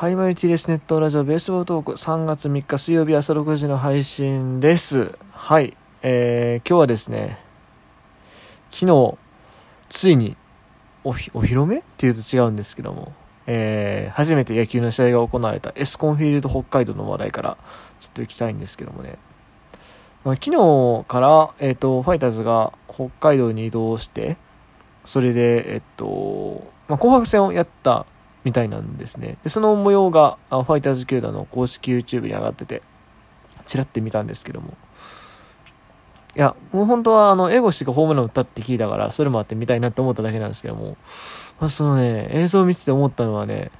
はい、マリティレスネットラジオベースボールトーク3月3日水曜日朝6時の配信です。はい、えー、今日はですね、昨日、ついにお、お披露目っていうと違うんですけども、えー、初めて野球の試合が行われたエスコンフィールド北海道の話題からちょっと行きたいんですけどもね、まあ、昨日から、えっ、ー、と、ファイターズが北海道に移動して、それで、えっと、まあ、紅白戦をやったみたいなんですね。で、その模様が、ファイターズ球団の公式 YouTube に上がってて、ちらって見たんですけども。いや、もう本当は、あの、エゴシがホームラン打ったって聞いたから、それもあって見たいなって思っただけなんですけども、まあ、そのね、映像を見てて思ったのはね、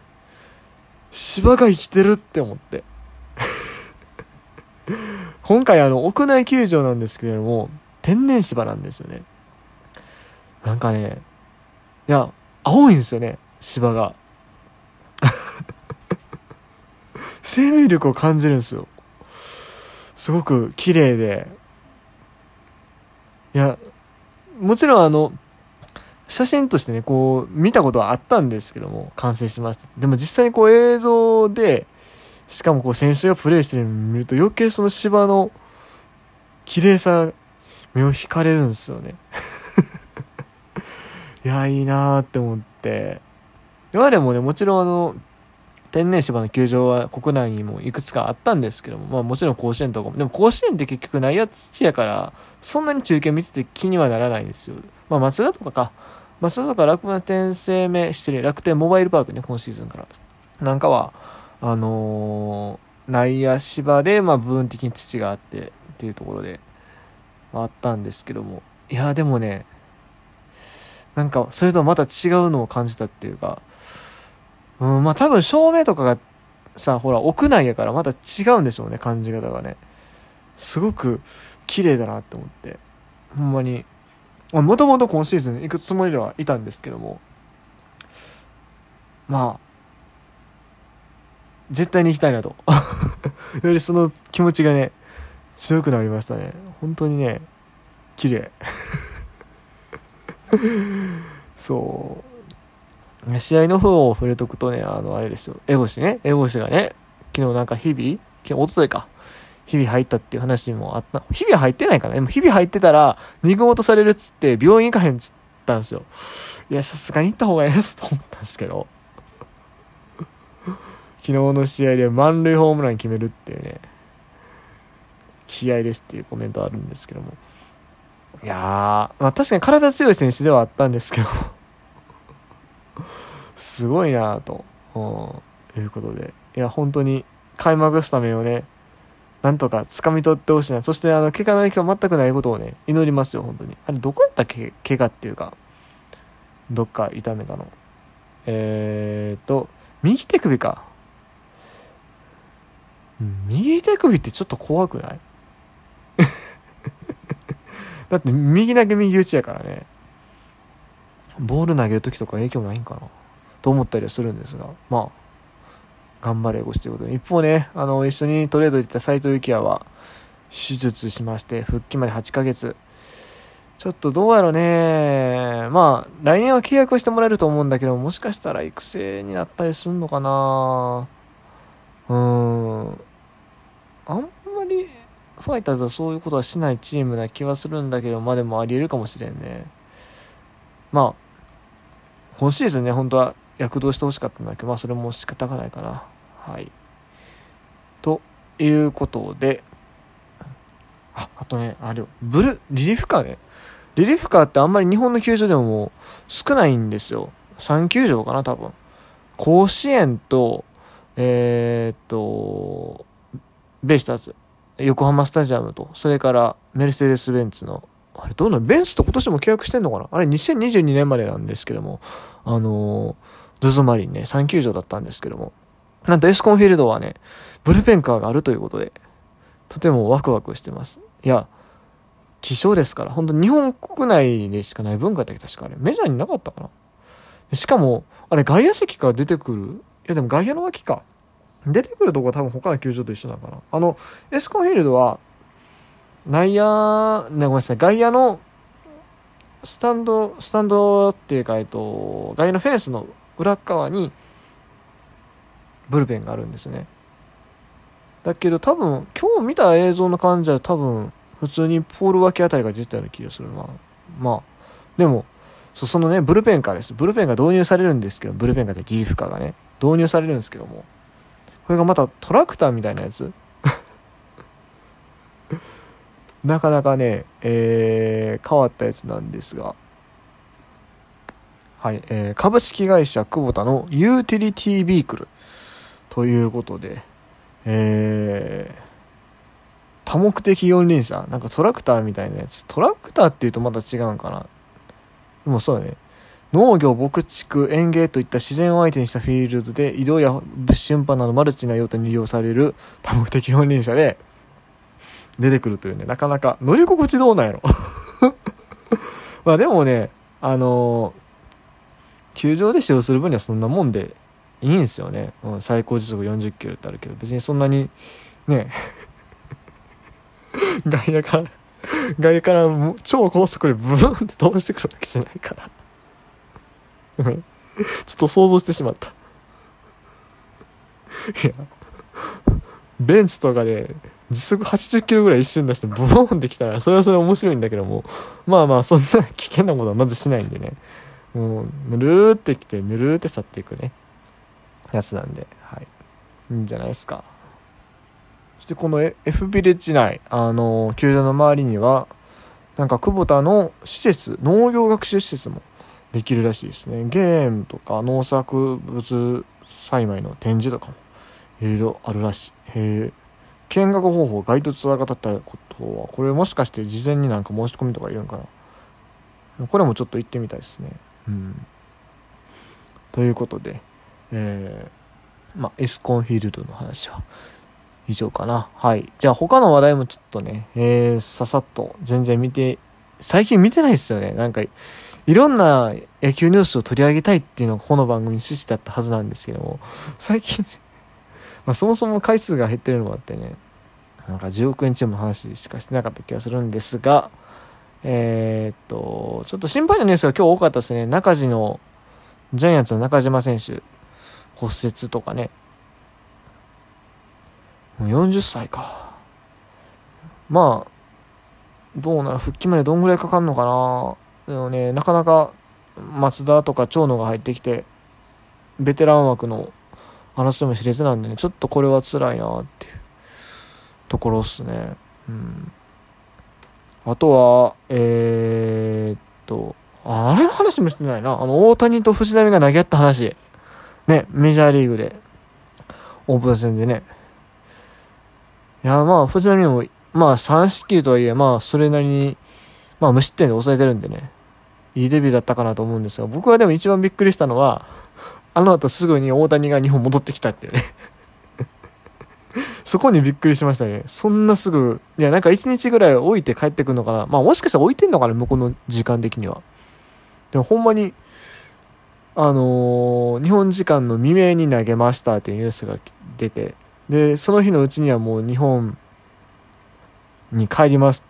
芝が生きてるって思って。今回あの、屋内球場なんですけれども、天然芝なんですよね。なんかね、いや、青いんですよね、芝が。生命力を感じるんですよ。すごく綺麗で。いや、もちろんあの、写真としてね、こう、見たことはあったんですけども、完成しました。でも実際にこう映像で、しかもこう選手がプレイしてるのを見ると余計その芝の綺麗さ、目を引かれるんですよね。いや、いいなーって思って。今までもね、もちろんあの、天然芝の球場は国内にもいくつかあったんですけども、まあもちろん甲子園とかも、でも甲子園って結局内野土やから、そんなに中継見てて気にはならないんですよ。まあ松田とかか、松田とか楽天生命、失礼、楽天モバイルパークね、今シーズンから。なんかは、あのー、内野芝で、まあ部分的に土があってっていうところで、あったんですけども。いや、でもね、なんか、それとはまた違うのを感じたっていうか、うん、まあ多分照明とかがさ、ほら、屋内やからまた違うんでしょうね、感じ方がね。すごく綺麗だなって思って。ほんまに。もともと今シーズン行くつもりではいたんですけども。まあ、絶対に行きたいなと。よりその気持ちがね、強くなりましたね。本当にね、綺麗。そう。試合の方を触れとくとね、あの、あれですよ。エゴシね。エゴシがね、昨日なんか日々、昨日、おとといか。日々入ったっていう話もあった。日々入ってないからでも日々入ってたら、二軍落とされるっつって病院行かへんっつったんですよ。いや、さすがに行った方がええですと思ったんですけど。昨日の試合で満塁ホームラン決めるっていうね、気合ですっていうコメントあるんですけども。いやー、まあ確かに体強い選手ではあったんですけどすごいなと、うん、いうことで。いや、本当に開幕スタメンをね、なんとか掴み取ってほしいな。そして、あの、怪我の影響全くないことをね、祈りますよ、本当に。あれ、どこやったっけ？怪我っていうか、どっか痛めたの。えーと、右手首か。右手首ってちょっと怖くない？だって右投げ右打ちやからね。ボール投げる時とか影響ないんかな？と思ったりはするんですが、まあ、頑張れ、ごしということで。一方ね、あの、一緒にトレードで行った斎藤幸也は、手術しまして、復帰まで8ヶ月。ちょっとどうやろね。まあ、来年は契約をしてもらえると思うんだけど、もしかしたら育成になったりすんのかなうーん。あんまり、ファイターズはそういうことはしないチームな気はするんだけど、まあでもあり得るかもしれんね。まあ、今シーズンね、本当は躍動してほしかったんだけど、まあそれも仕方がないかな。はい。ということで、あ、あとね、あれよ、ブル、リリフカーね。リリフカーってあんまり日本の球場でもも少ないんですよ。3球場かな、多分。甲子園と、えー、っと、ベイスターズ、横浜スタジアムと、それからメルセデス・ベンツのあれどうなの？ベンスと今年も契約してんのかな？あれ2022年までなんですけども、あのー、ドズマリンね、3球場だったんですけども、なんとエスコンフィールドはね、ブルペンカーがあるということで、とてもワクワクしてます。いや、希少ですから、本当日本国内でしかない文化だけ確かあれ、メジャーになかったかなしかも、あれ外野席から出てくるいやでも外野の脇か。出てくるとこは多分他の球場と一緒だから。あの、エスコンフィールドは、内野、ね、ごめんなさい、外野のスタンド、スタンドっていうか、えっと、外野のフェンスの裏側に、ブルペンがあるんですね。だけど多分今日見た映像の感じは多分普通にポール脇あたりが出てたような気がするな。まあでもそそのねブルペンカーです。ブルペンが導入されるんですけどブルペンカーでリーフカーがね導入されるんですけどもこれがまたトラクターみたいなやつ？なかなかね、えー、変わったやつなんですが、はい、えー、株式会社久保田のユーティリティビークルということで、えー、多目的四輪車、なんかトラクターみたいなやつ、トラクターっていうとまた違うんかな。でもそうだね。農業、牧畜、園芸といった自然を相手にしたフィールドで移動や物資運搬などマルチな用途に利用される 多目的四輪車で、出てくるというね、なかなか乗り心地どうなんやろ まあでもね、あのー、球場で使用する分にはそんなもんでいいんですよね。うん、最高時速40キロってあるけど、別にそんなに、ね、外野から、外野から超高速でブーンって飛ばしてくるわけじゃないから。ちょっと想像してしまった。いや、ベンチとかで、時速80キロぐらい一瞬出してブーンってきたら、それはそれ面白いんだけども、まあまあそんな危険なことはまずしないんでね。もう、ぬるーってきて、ぬるーって去っていくね、やつなんで、はい。いいんじゃないですか。そしてこの F ビレッジ内、あの、球場の周りには、なんか久保田の施設、農業学習施設もできるらしいですね。ゲームとか農作物栽培の展示とかもいろいろあるらしい。へえ。見学方法ガイドツアーが立ったことはこれもしかして事前になんか申し込みとかいるんかなこれもちょっと行ってみたいですねうん。ということでえー、まあエスコンフィールドの話は以上かな。はい。じゃあ他の話題もちょっとねえー、ささっと全然見て最近見てないですよね。なんかいろんな野球ニュースを取り上げたいっていうのがこの番組の趣旨だったはずなんですけども最近 まあ、そもそも回数が減ってるのもあってね、なんか10億円チームの話しかしてなかった気がするんですが、えー、っと、ちょっと心配なニュースが今日多かったですね。中地の、ジャイアンツの中島選手、骨折とかね。もう40歳か。まあ、どうな、復帰までどんぐらいかかるのかな。でもね、なかなか松田とか長野が入ってきて、ベテラン枠の話でも熾烈なんでね、ちょっとこれは辛いなっていうところっすね。うん。あとは、えー、っと、あれの話もしてないな。あの、大谷と藤浪が投げ合った話。ね、メジャーリーグで。オープン戦でね。いや、まあ、藤浪も、まあ、3四球とはいえ、まあ、それなりに、まあ、無失点で抑えてるんでね。いいデビューだったかなと思うんですが、僕はでも一番びっくりしたのは、あの後すぐに大谷が日本戻ってきたっていうねそこにびっくりしましたね。そんなすぐ、いや、なんか一日ぐらい置いて帰ってくるのかな。まあもしかしたら置いてんのかな、向こうの時間的には。でもほんまに、あのー、日本時間の未明に投げましたっていうニュースが出て、で、その日のうちにはもう日本に帰ります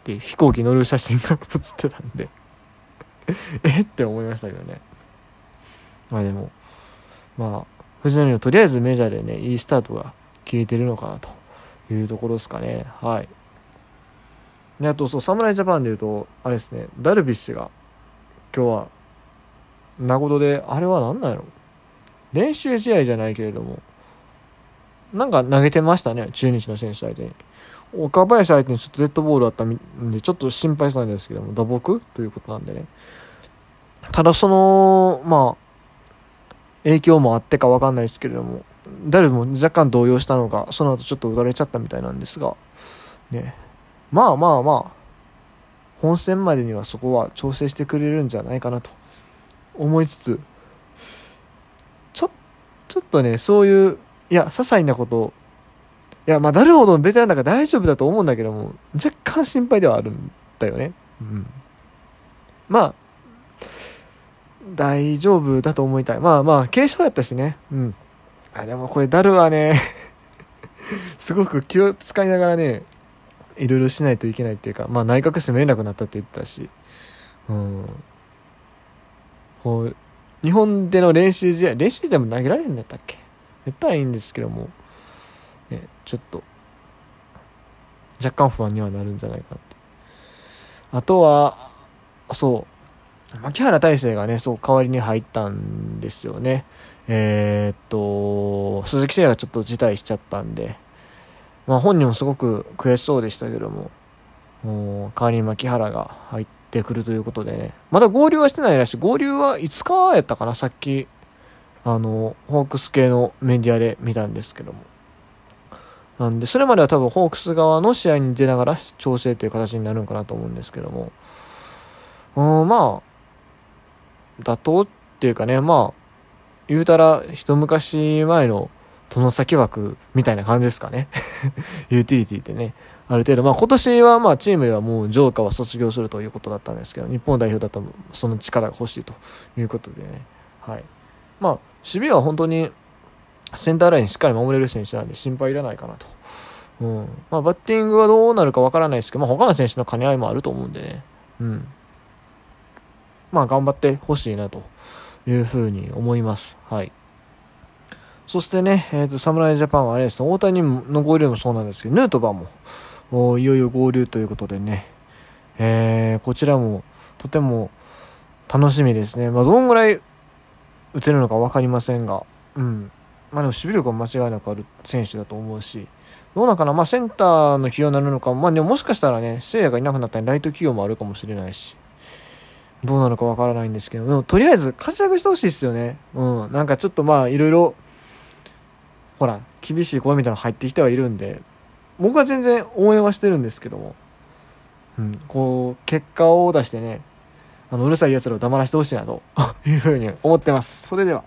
って飛行機乗る写真が写ってたんで えって思いましたけどね。まあでも、まあ、藤浪はとりあえずメジャーでね、いいスタートが切れてるのかなというところですかね。はい。で、あと、そう、侍ジャパンでいうと、あれですね、ダルビッシュが、今日は、名古で、あれは何なの？練習試合じゃないけれども、なんか投げてましたね、中日の選手相手に。岡林相手にちょっとデッドボールあったんで、ちょっと心配したんですけども、打撲ということなんでね。ただその、まあ、影響もあってか分かんないですけれども誰も若干動揺したのかその後ちょっと打たれちゃったみたいなんですがねまあまあまあ本戦までにはそこは調整してくれるんじゃないかなと思いつつちょちょっとねそういういや些細なこといやまあ誰ほどベテランだから大丈夫だと思うんだけども若干心配ではあるんだよねうんまあ大丈夫だと思いたい。まあまあ、軽症やったしね。うん。あ、でもこれ、ダルはね。すごく気を使いながらね、いろいろしないといけないっていうか、まあ内閣室も連絡になったって言ってたし、うん。こう、日本での練習試合、練習でも投げられるんだったっけ？やったらいいんですけども、ね、ちょっと。若干不安にはなるんじゃないかなって。あとはそう。牧原大成がねそう代わりに入ったんですよね。えー、っと鈴木誠也がちょっと辞退しちゃったんでまあ本人もすごく悔しそうでしたけどももう代わりに牧原が入ってくるということでね。まだ合流はしてないらしい。合流はいつかやったかな？さっきあのホークス系のメディアで見たんですけども。なんでそれまでは多分ホークス側の試合に出ながら調整という形になるんかなと思うんですけども。うんまあ妥当っていうかね。まあ言うたら一昔前の殿先枠みたいな感じですかね。ユーティリティってね。ある程度。まあ今年はまあチームではもうジョーカーは卒業するということだったんですけど日本代表だとその力が欲しいということでね。はい。まあ守備は本当にセンターラインしっかり守れる選手なんで心配いらないかなと。うん。まあ、バッティングはどうなるかわからないですけど、まあ、他の選手の兼ね合いもあると思うんでね、うん、まあ頑張ってほしいなと。いうふうに思います。はい。そしてね、えっ、ー、と、侍ジャパンはあれですね、大谷の合流もそうなんですけど、ヌートバーも、いよいよ合流ということでね、えー、こちらもとても楽しみですね。まあ、どんぐらい打てるのか分かりませんが、うん。まあでも守備力は間違いなくある選手だと思うし、どうなんかな、まあセンターの起用になるのか、まあでももしかしたらね、聖夜がいなくなったらライト起用もあるかもしれないし、どうなるかわからないんですけど、でもとりあえず活躍してほしいですよね。うん。なんかちょっとまあいろいろ、ほら、厳しい声みたいなの入ってきてはいるんで、僕は全然応援はしてるんですけども、うん、こう、結果を出してね、あの、うるさい奴らを黙らせてほしいなと いうふうに思ってます。それでは。